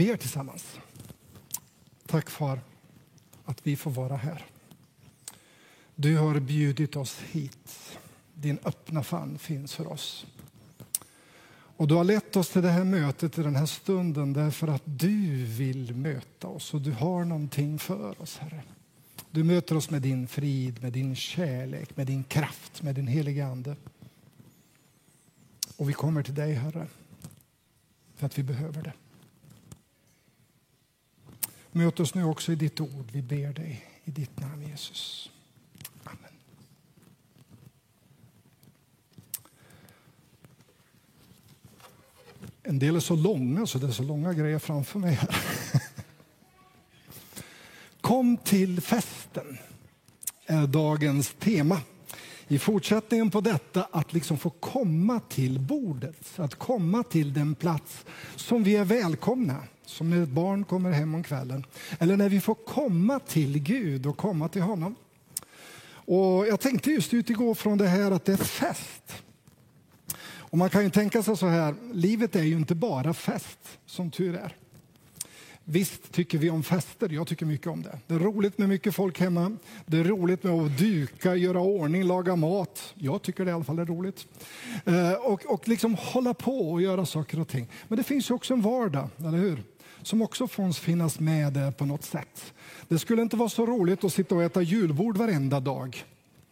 ber tillsammans. Tack far att vi får vara här. Du har bjudit oss hit. Din öppna famn finns för oss. Och du har lett oss till det här mötet, till den här stunden därför att du vill möta oss och du har någonting för oss, Herre. Du möter oss med din frid, med din kärlek, med din kraft, med din heliga Ande. Och vi kommer till dig, Herre, för att vi behöver det. Möt oss nu också i ditt ord. Vi ber dig i ditt namn, Jesus. Amen. En del är så långa så det är så långa grejer framför mig här. Kom till festen är dagens tema. I fortsättningen på detta att liksom få komma till bordet, att komma till den plats som vi är välkomna som när ett barn kommer hem om kvällen. Eller när vi får komma till Gud och komma till honom. Och jag tänkte just utgå från det här att det är fest. Och man kan ju tänka sig så här, livet är ju inte bara fest, som tur är. Visst tycker vi om fester, jag tycker mycket om det. Det är roligt med mycket folk hemma. Det är roligt med att duka, göra ordning, laga mat. Jag tycker det i alla fall är roligt. Eh, och, och liksom hålla på och göra saker och ting. Men det finns ju också en vardag, eller hur? som också får finnas med där på något sätt. Det skulle inte vara så roligt att sitta och äta julbord varenda dag.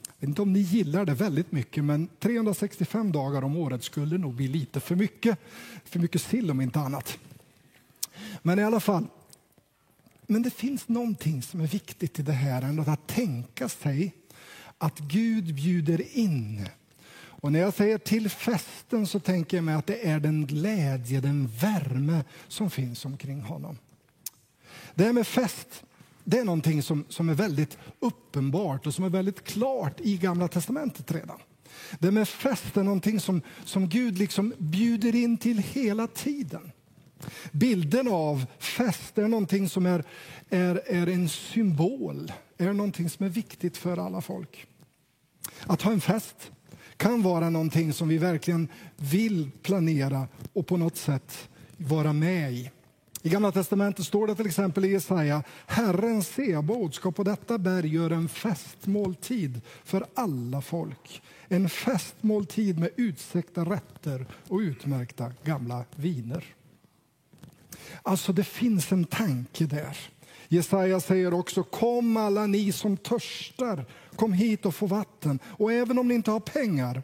Jag vet inte om ni gillar det väldigt mycket, men 365 dagar om året skulle nog bli lite för mycket. För mycket sill om inte annat. Men i alla fall, men det finns någonting som är viktigt i det här, att tänka sig att Gud bjuder in och när jag säger till festen så tänker jag mig att det är den glädje, den värme som finns omkring honom. Det här med fest, det är någonting som, som är väldigt uppenbart och som är väldigt klart i Gamla testamentet redan. Det med fest är någonting som, som Gud liksom bjuder in till hela tiden. Bilden av fest är någonting som är, är, är en symbol, är någonting som är viktigt för alla folk. Att ha en fest kan vara någonting som vi verkligen vill planera och på något sätt vara med i. I Gamla testamentet står det till exempel i Jesaja, Herren Sebaot ska på detta berg göra en festmåltid för alla folk. En festmåltid med utsäckta rätter och utmärkta gamla viner. Alltså det finns en tanke där. Jesaja säger också, kom alla ni som törstar, kom hit och få vatten. Och även om ni inte har pengar,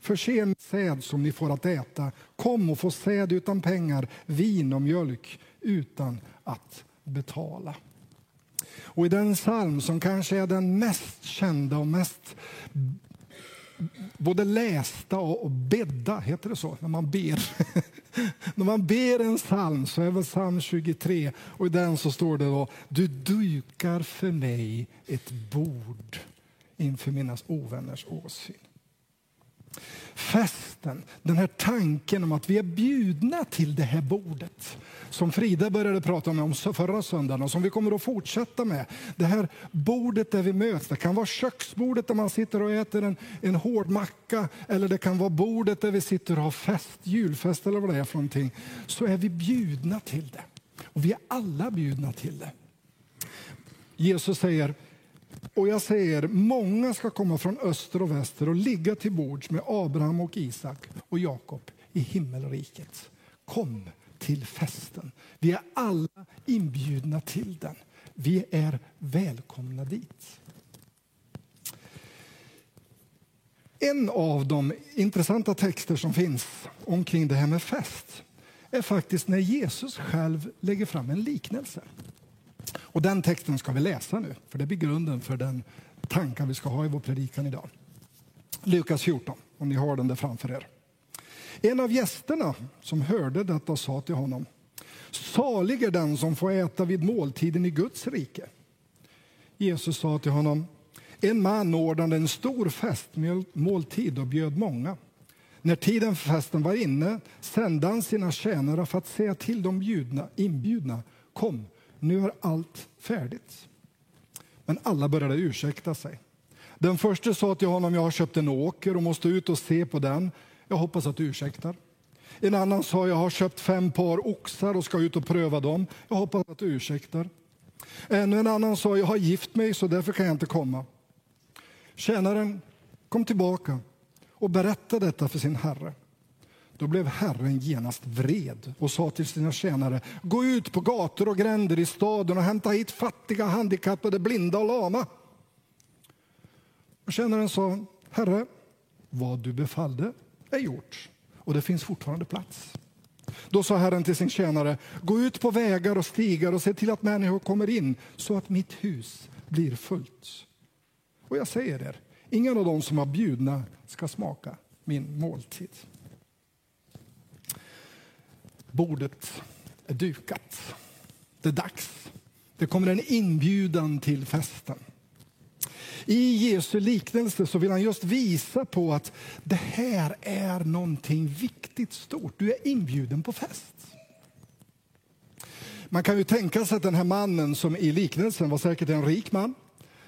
förse med säd som ni får att äta. Kom och få säd utan pengar, vin och mjölk utan att betala. Och i den psalm som kanske är den mest kända och mest både lästa och bedda, heter det så, när man ber? när man ber en psalm så är det psalm 23 och i den så står det då, du dukar för mig ett bord inför mina ovänners åsyn. Festen, den här tanken om att vi är bjudna till det här bordet som Frida började prata om förra söndagen och som vi kommer att fortsätta med. Det här bordet där vi möts, det kan vara köksbordet där man sitter och äter en, en hård macka eller det kan vara bordet där vi sitter och har fest, julfest eller vad det är för någonting. Så är vi bjudna till det. Och vi är alla bjudna till det. Jesus säger och jag säger, många ska komma från öster och väster och ligga till bords med Abraham och Isak och Jakob i himmelriket. Kom till festen. Vi är alla inbjudna till den. Vi är välkomna dit. En av de intressanta texter som finns omkring det här med fest är faktiskt när Jesus själv lägger fram en liknelse. Och den texten ska vi läsa nu, för det blir grunden för den tankar vi ska ha i vår predikan idag. Lukas 14, om ni har den där framför er. En av gästerna som hörde detta sa till honom Salig är den som får äta vid måltiden i Guds rike. Jesus sa till honom En man ordnade en stor festmåltid och bjöd många. När tiden för festen var inne sände han sina tjänare för att säga till de bjudna, inbjudna Kom, nu är allt färdigt. Men alla började ursäkta sig. Den första sa till honom, jag har köpt en åker och måste ut och se på den. Jag hoppas att du ursäktar. En annan sa, jag har köpt fem par oxar och ska ut och pröva dem. Jag hoppas att du ursäktar. Ännu en annan sa, jag har gift mig så därför kan jag inte komma. Tjänaren kom tillbaka och berättade detta för sin herre. Då blev Herren genast vred och sa till sina tjänare, gå ut på gator och gränder i staden och hämta hit fattiga, handikappade, blinda och lama. Och tjänaren sa, Herre, vad du befallde är gjort och det finns fortfarande plats. Då sa Herren till sin tjänare, gå ut på vägar och stigar och se till att människor kommer in så att mitt hus blir fullt. Och jag säger er, ingen av dem som var bjudna ska smaka min måltid. Bordet är dukat. Det är dags. Det kommer en inbjudan till festen. I Jesu liknelse så vill han just visa på att det här är någonting viktigt stort. Du är inbjuden på fest. Man kan ju tänka sig att den här mannen som i liknelsen var säkert en rik man.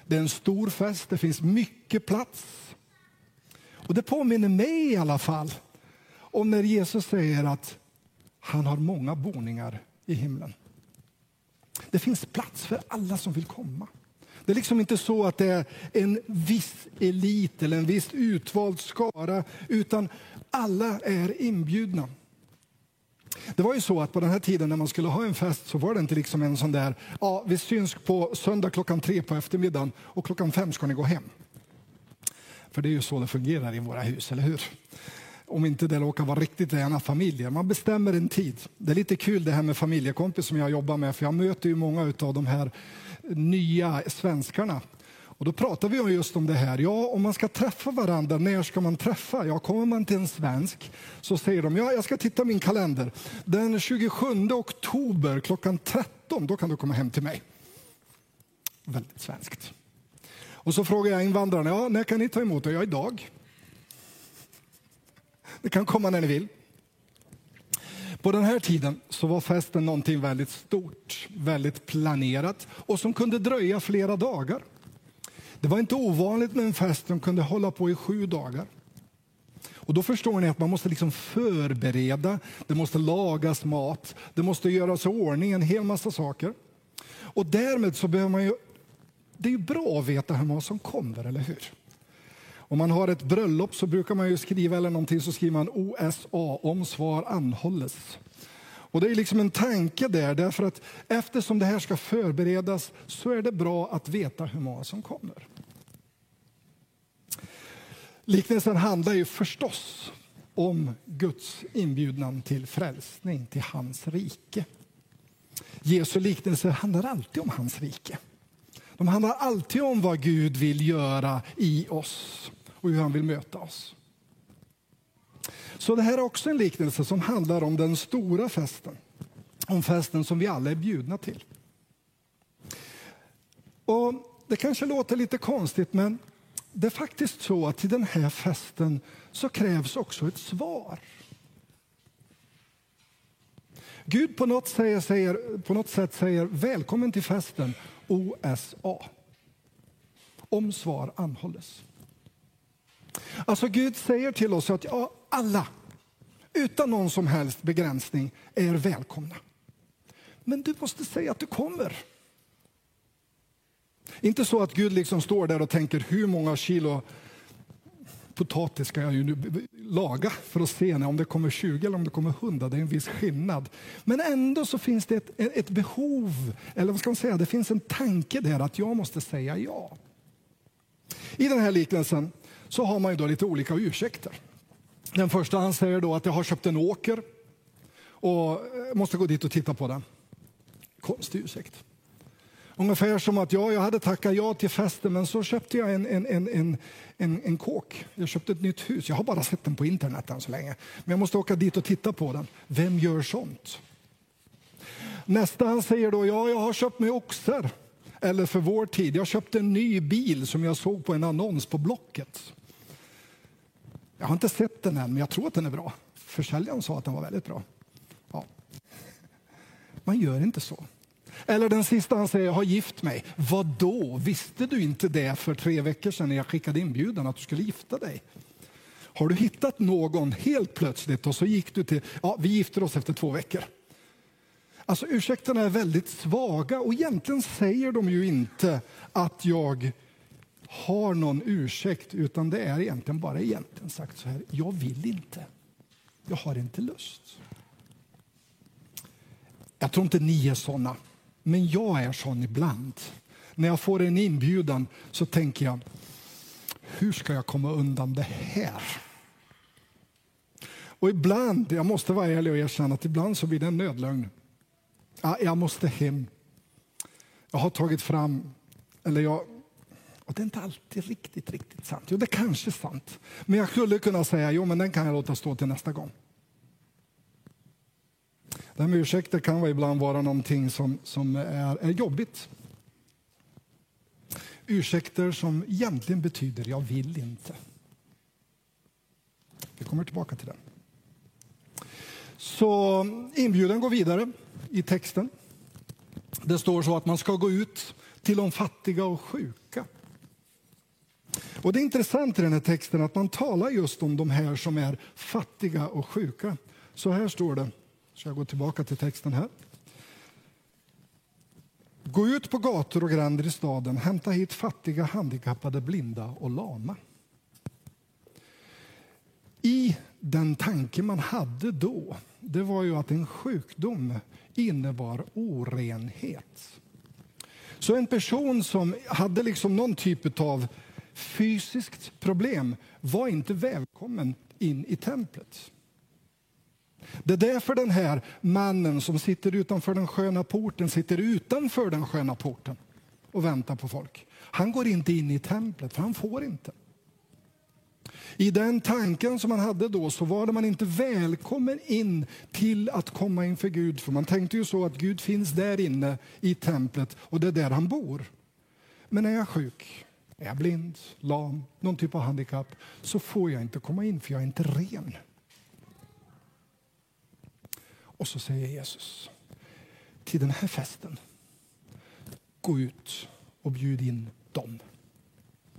Det är en stor fest, det finns mycket plats. Och det påminner mig i alla fall om när Jesus säger att han har många boningar i himlen. Det finns plats för alla som vill komma. Det är liksom inte så att det är en viss elit eller en viss utvald skara, utan alla är inbjudna. Det var ju så att på den här tiden när man skulle ha en fest så var det inte liksom en sån där, ja vi syns på söndag klockan tre på eftermiddagen och klockan fem ska ni gå hem. För det är ju så det fungerar i våra hus, eller hur? Om inte det råkar vara riktigt rena familjer. Man bestämmer en tid. Det är lite kul det här med familjekompis som jag jobbar med, för jag möter ju många av de här nya svenskarna. Och då pratar vi just om det här. Ja, om man ska träffa varandra, när ska man träffa? Ja, kommer man till en svensk så säger de, ja, jag ska titta min kalender. Den 27 oktober klockan 13, då kan du komma hem till mig. Väldigt svenskt. Och så frågar jag invandrarna, ja, när kan ni ta emot? Ja, idag. Det kan komma när ni vill. På den här tiden så var festen någonting väldigt stort, väldigt planerat och som kunde dröja flera dagar. Det var inte ovanligt med en fest som kunde hålla på i sju dagar. Och då förstår ni att man måste liksom förbereda, det måste lagas mat, det måste göras i ordning, en hel massa saker. Och därmed så behöver man ju, det är ju bra att veta hur många som kommer, eller hur? Om man har ett bröllop så brukar man ju skriva eller någonting så skriver man OSA, om svar anhålles. Och det är liksom en tanke där, därför att eftersom det här ska förberedas så är det bra att veta hur många som kommer. Liknelsen handlar ju förstås om Guds inbjudan till frälsning, till hans rike. Jesu liknelser handlar alltid om hans rike. De handlar alltid om vad Gud vill göra i oss och hur han vill möta oss. Så det här är också en liknelse som handlar om den stora festen. Om festen som vi alla är bjudna till. Och Det kanske låter lite konstigt, men det är faktiskt så att till den här festen så krävs också ett svar. Gud på något, säger, säger, på något sätt säger välkommen till festen, OSA. Om svar anhålles. Alltså Gud säger till oss att ja, alla, utan någon som helst begränsning, är välkomna. Men du måste säga att du kommer. Inte så att Gud liksom står där och tänker hur många kilo potatis ska jag ju nu laga för att se om det kommer 20 eller om det kommer 100. Det är en viss skillnad. Men ändå så finns det ett, ett behov, eller vad ska man säga, det finns en tanke där att jag måste säga ja. I den här liknelsen så har man ju då lite olika ursäkter. Den första han säger då att jag har köpt en åker och eh, måste gå dit och titta på den. Konstig ursäkt. Ungefär som att ja, jag hade tackat ja till festen men så köpte jag en, en, en, en, en, en kåk. Jag köpte ett nytt hus. Jag har bara sett den på internet än så länge. Men jag måste åka dit och titta på den. Vem gör sånt? Nästa han säger då, ja, jag har köpt mig oxar. Eller för vår tid, jag köpte en ny bil som jag såg på en annons på Blocket. Jag har inte sett den än, men jag tror att den är bra. Försäljaren sa att den var väldigt bra. Ja. Man gör inte så. Eller den sista han säger, jag har gift mig. Vad då? Visste du inte det för tre veckor sedan när jag skickade inbjudan att du skulle gifta dig? Har du hittat någon helt plötsligt och så gick du till, ja vi gifter oss efter två veckor. Alltså ursäkterna är väldigt svaga och egentligen säger de ju inte att jag har någon ursäkt utan det är egentligen bara egentligen sagt så här, jag vill inte. Jag har inte lust. Jag tror inte ni är såna, men jag är sån ibland. När jag får en inbjudan så tänker jag, hur ska jag komma undan det här? Och ibland, jag måste vara ärlig och erkänna att ibland så blir det en nödlögn. Ja, jag måste hem. Jag har tagit fram, eller jag, och det är inte alltid riktigt, riktigt sant. Jo, det kanske är sant. Men jag skulle kunna säga, jo men den kan jag låta stå till nästa gång. Det här med ursäkter kan ibland vara någonting som, som är, är jobbigt. Ursäkter som egentligen betyder jag vill inte. Vi kommer tillbaka till det. Så inbjudan går vidare i texten. Det står så att man ska gå ut till de fattiga och sjuka. Och Det är intressant i den här texten att man talar just om de här som är fattiga och sjuka. Så här står det, så jag går tillbaka till texten här. Gå ut på gator och gränder i staden, hämta hit fattiga, handikappade, blinda och lama. I den tanke man hade då, det var ju att en sjukdom innebar orenhet. Så en person som hade liksom någon typ av fysiskt problem var inte välkommen in i templet. Det är därför den här mannen som sitter utanför den sköna porten sitter utanför den sköna porten och väntar på folk. Han går inte in i templet, för han får inte. I den tanken som man hade då så var man inte välkommen in till att komma inför Gud. För man tänkte ju så att Gud finns där inne i templet och det är där han bor. Men är jag sjuk, är jag blind, lam, någon typ av handikapp så får jag inte komma in för jag är inte ren. Och så säger Jesus till den här festen, gå ut och bjud in dem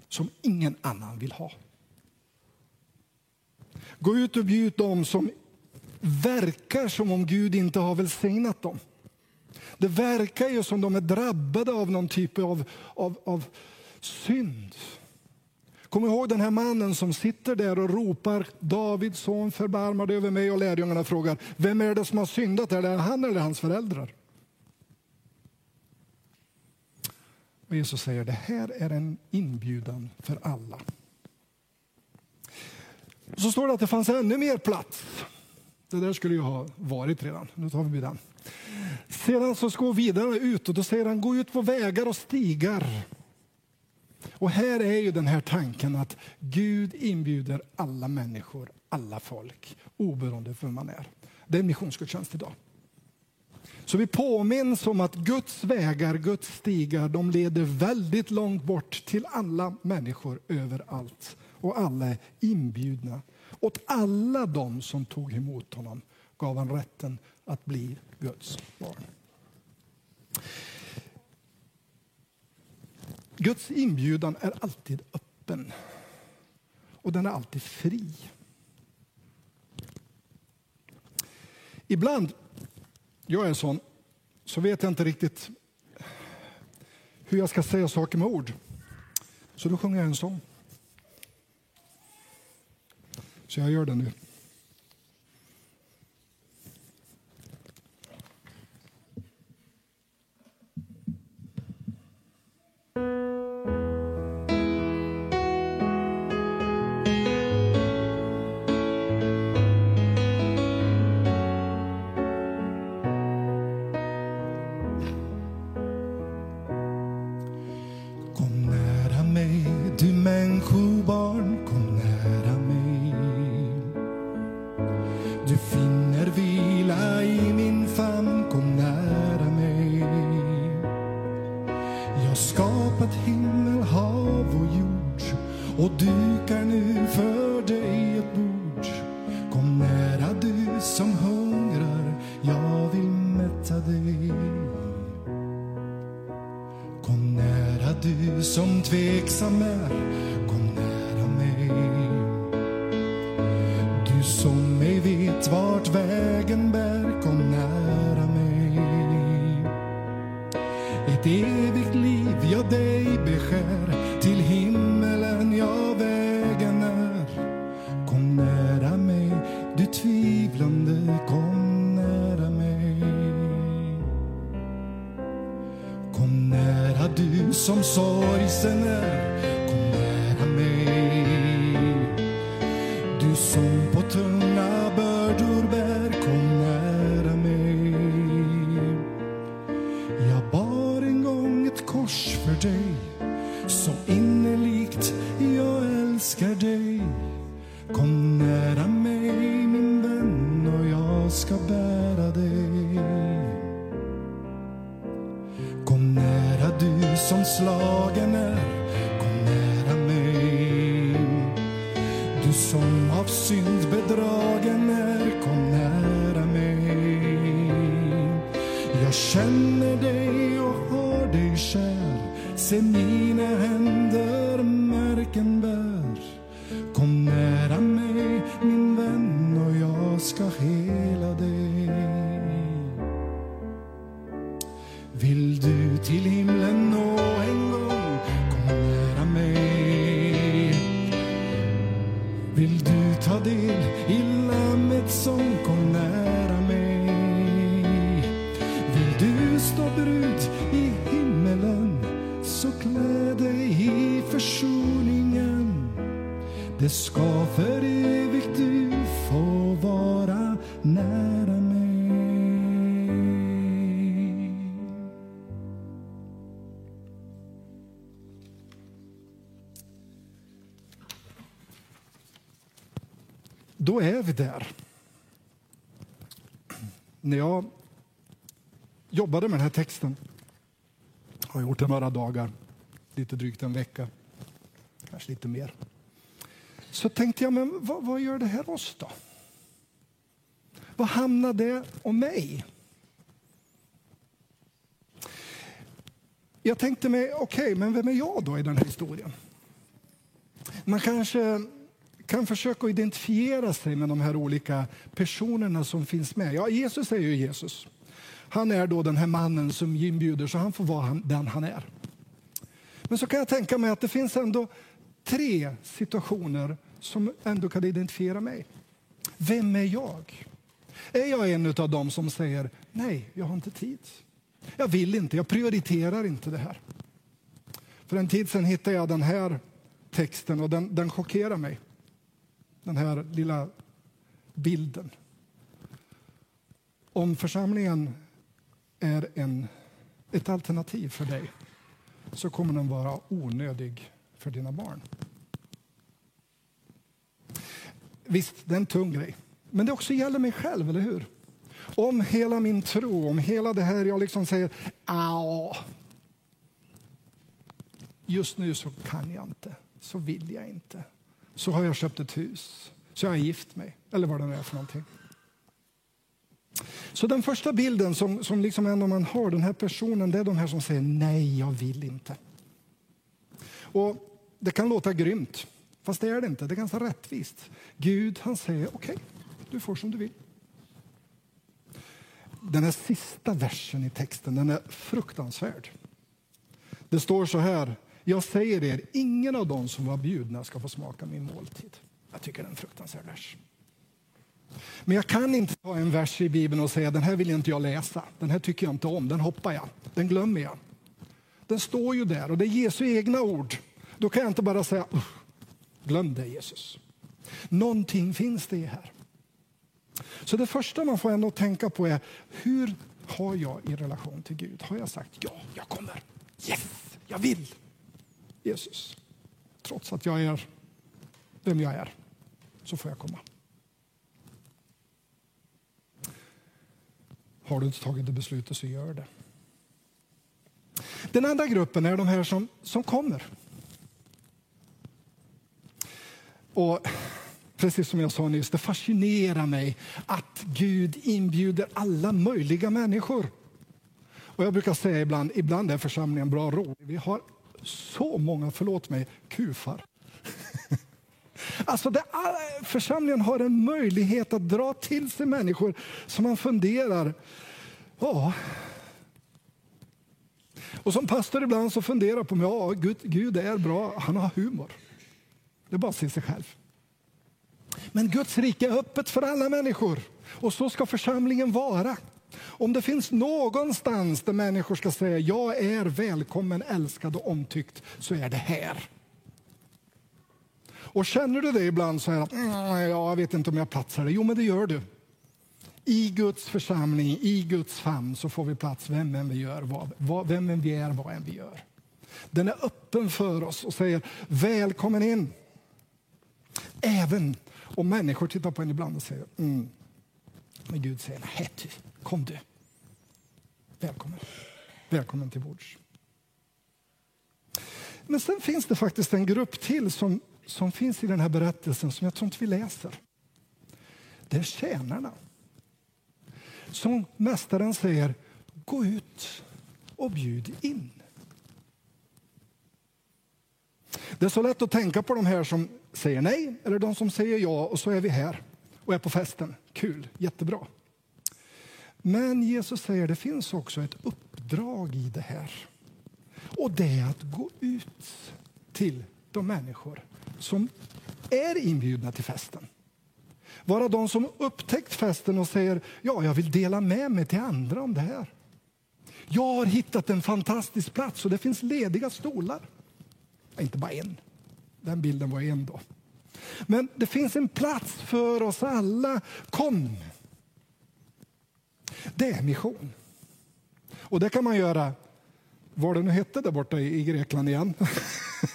som ingen annan vill ha. Gå ut och bjud dem som verkar som om Gud inte har välsignat dem. Det verkar ju som de är drabbade av någon typ av, av, av synd. Kom ihåg den här mannen som sitter där och ropar Davids son förbarmade över mig och lärjungarna frågar vem är det som har syndat? Är det han eller hans föräldrar? Och Jesus säger det här är en inbjudan för alla. Så står det att det fanns ännu mer plats. Det där skulle ju ha varit redan. Nu tar vi den. Sedan så ska vidare ut och då säger han gå ut på vägar och stigar. Och här är ju den här tanken att Gud inbjuder alla människor, alla folk, oberoende av vem man är. Det är missionsgudstjänst idag. Så vi påminns om att Guds vägar, Guds stigar, de leder väldigt långt bort till alla människor överallt och alla är inbjudna. Åt alla de som tog emot honom gav han rätten att bli Guds barn. Guds inbjudan är alltid öppen och den är alltid fri. Ibland, jag är sån, så vet jag inte riktigt hur jag ska säga saker med ord. Så då sjunger jag en sång. Så jag gör det nu. Du finner vila i min famn, kom nära mig. Jag skapat himmel, hav och jord och dukar nu för dig ett bord. Kom nära du som hungrar, jag vill mätta dig. Kom nära du som tveksam är du som sorgsen är, kär, se mina händer märken bär. Kom nära mig min vän och jag ska hela dig. Vill du till himlen Det ska för evigt du få vara nära mig. Då är vi där. När jag jobbade med den här texten, har gjort det några dagar, lite drygt en vecka, kanske lite mer. Så tänkte jag, men vad, vad gör det här oss då? Vad hamnar det om mig? Jag tänkte mig, okej, okay, men vem är jag då i den här historien? Man kanske kan försöka identifiera sig med de här olika personerna som finns med. Ja, Jesus är ju Jesus. Han är då den här mannen som inbjuder, så han får vara den han är. Men så kan jag tänka mig att det finns ändå tre situationer som ändå kan identifiera mig. Vem är jag? Är jag en av dem som säger nej, jag har inte tid. Jag vill inte, jag prioriterar inte det här. För en tid sedan hittade jag den här texten och den, den chockerar mig. Den här lilla bilden. Om församlingen är en, ett alternativ för dig så kommer den vara onödig för dina barn. Visst, det är en tung grej. Men det också gäller mig själv, eller hur? Om hela min tro, om hela det här jag liksom säger, ja, just nu så kan jag inte, så vill jag inte. Så har jag köpt ett hus, så jag har gift mig, eller vad det nu är för någonting. Så den första bilden som, som liksom ändå man har, den här personen, det är de här som säger nej, jag vill inte. Och det kan låta grymt, fast det är det inte. Det är ganska rättvist. Gud, han säger okej, okay, du får som du vill. Den här sista versen i texten, den är fruktansvärd. Det står så här, jag säger er, ingen av dem som var bjudna ska få smaka min måltid. Jag tycker det är en fruktansvärd vers. Men jag kan inte ta en vers i Bibeln och säga den här vill inte jag läsa. Den här tycker jag inte om, den hoppar jag, den glömmer jag. Den står ju där och det är Jesu egna ord. Då kan jag inte bara säga glöm det Jesus. Någonting finns det här. Så det första man får ändå tänka på är hur har jag i relation till Gud? Har jag sagt ja, jag kommer. Yes, jag vill. Jesus. Trots att jag är vem jag är, så får jag komma. Har du inte tagit det beslutet så gör det. Den andra gruppen är de här som, som kommer. Och precis som jag sa nyss, det fascinerar mig att Gud inbjuder alla möjliga människor. Och jag brukar säga ibland, ibland är församlingen bra råd. Vi har så många, förlåt mig, kufar. Alltså det, församlingen har en möjlighet att dra till sig människor som man funderar, ja. Och som pastor ibland så funderar på, ja Gud, Gud är bra, han har humor. Det är bara att se sig själv. Men Guds rike är öppet för alla människor och så ska församlingen vara. Om det finns någonstans där människor ska säga jag är välkommen, älskad och omtyckt så är det här. Och känner du det ibland så här att mm, jag vet inte om jag platsar det. Jo, men det gör du. I Guds församling, i Guds famn så får vi plats vem än vi, gör, vad, vem än vi är, vad än vi gör. Den är öppen för oss och säger välkommen in. Även om människor tittar på en ibland och säger mm. Men Gud säger nej, kom du. Välkommen. Välkommen till bords. Men sen finns det faktiskt en grupp till som, som finns i den här berättelsen som jag tror inte vi läser. Det är tjänarna. Som mästaren säger, gå ut och bjud in. Det är så lätt att tänka på de här som säger nej eller de som säger ja och så är vi här och är på festen. Kul, jättebra. Men Jesus säger att det finns också ett uppdrag i det här. Och det är att gå ut till de människor som är inbjudna till festen. Vara de som upptäckt festen och säger ja, jag vill dela med mig till andra om det här. Jag har hittat en fantastisk plats och det finns lediga stolar. Inte bara en. Den bilden var en då. Men det finns en plats för oss alla. Kom! Det är mission. Och det kan man göra, vad det nu hette där borta i Grekland igen.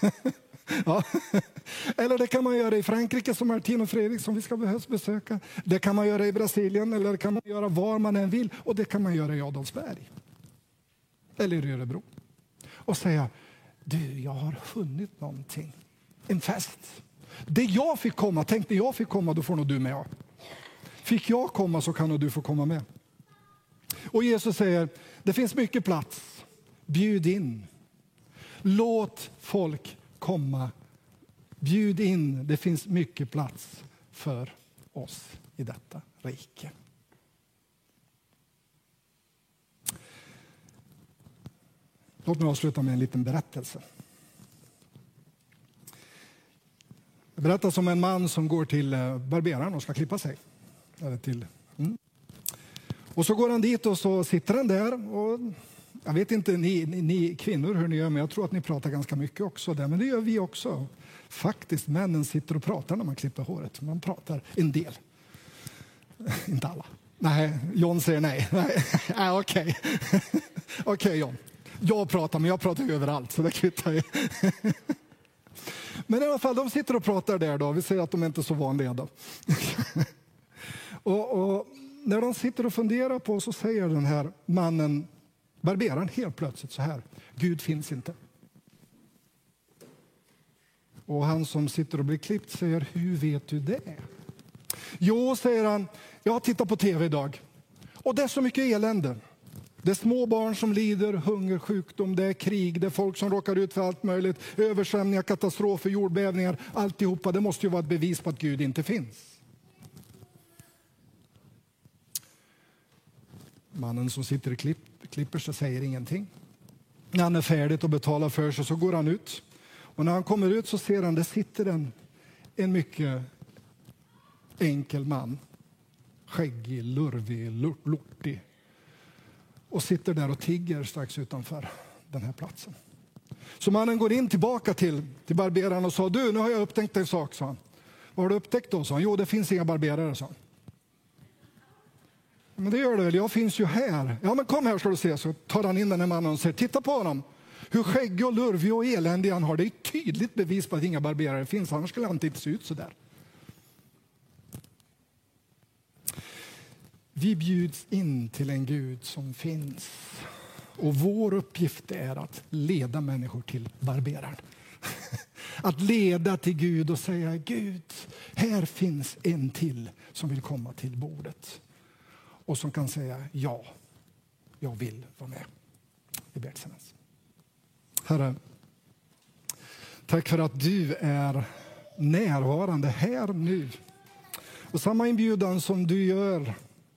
ja. Eller det kan man göra i Frankrike som Martin och Fredrik som vi ska besöka. Det kan man göra i Brasilien eller det kan man göra var man än vill. Och det kan man göra i Adolfsberg. Eller i Örebro. Och säga, du jag har funnit någonting. En fest. Det jag fick komma, tänk när jag fick komma, då får nog du med. Fick jag komma så kan nog du få komma med. Och Jesus säger, det finns mycket plats. Bjud in. Låt folk komma. Bjud in. Det finns mycket plats för oss i detta rike. Låt mig avsluta med en liten berättelse. Det berättas om en man som går till eh, barberaren och ska klippa sig. Eller till, mm. Och så går han dit och så sitter han där. Och jag vet inte ni, ni, ni, kvinnor hur ni gör, men jag tror att ni pratar ganska mycket också där. Men det gör vi också. Faktiskt, männen sitter och pratar när man klipper håret. Man pratar en del. inte alla. Nej, John säger nej. nej. Okej, okay. okay, John. Jag pratar, men jag pratar överallt, så det kvittar ju. Men i alla fall, de sitter och pratar där då. Vi säger att de inte är så vanliga då. och, och, när de sitter och funderar på så säger den här mannen, barberaren, helt plötsligt så här. Gud finns inte. Och han som sitter och blir klippt säger, hur vet du det? Jo, säger han, jag har tittat på tv idag och det är så mycket elände. Det är små barn som lider hunger, sjukdom, det är krig, det är folk som råkar ut för allt möjligt. Översvämningar, katastrofer, jordbävningar. Alltihopa, det måste ju vara ett bevis på att Gud inte finns. Mannen som sitter i klipp, klipper sig säger ingenting. När han är färdig och betalar för sig så går han ut. Och när han kommer ut så ser han det sitter en, en mycket enkel man. Skäggig, lurvig, lortig och sitter där och tigger strax utanför den här platsen. Så mannen går in tillbaka till, till barberaren och sa du, nu har jag upptäckt en sak. Sa han. Vad har du upptäckt då? Sa han. Jo, det finns inga barberare. Sa han. Men det gör det väl, jag finns ju här. Ja, men kom här ska du se. Så tar han in den här mannen och säger, titta på honom. Hur skäggig och lurvig och eländig han har. Det är ett tydligt bevis på att inga barberare finns, annars skulle han inte se ut så där. Vi bjuds in till en Gud som finns. Och vår uppgift är att leda människor till barberaren. Att leda till Gud och säga Gud, här finns en till som vill komma till bordet. Och som kan säga ja, jag vill vara med. Vi ber tillsammans. Herre, tack för att du är närvarande här nu. Och samma inbjudan som du gör,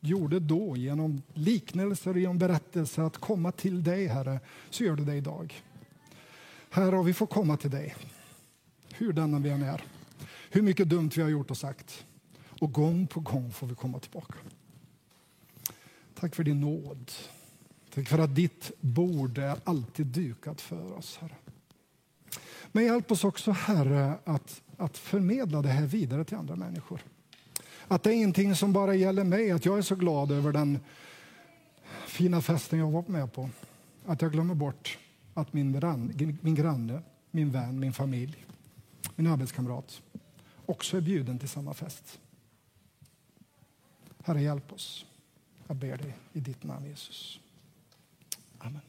gjorde då genom liknelser och genom berättelser att komma till dig, Herre, så gör du det idag. Herre, vi får komma till dig, hur denna vi än är, hur mycket dumt vi har gjort och sagt. Och gång på gång får vi komma tillbaka. Tack för din nåd. Tack för att ditt bord är alltid dukat för oss, Herre. Men hjälp oss också, Herre, att, att förmedla det här vidare till andra människor. Att det är ingenting som bara gäller mig, att jag är så glad över den fina festen jag varit med på. Att jag glömmer bort att min, grann, min granne, min vän, min familj, min arbetskamrat också är bjuden till samma fest. Herre, hjälp oss. Jag ber dig i ditt namn, Jesus. Amen.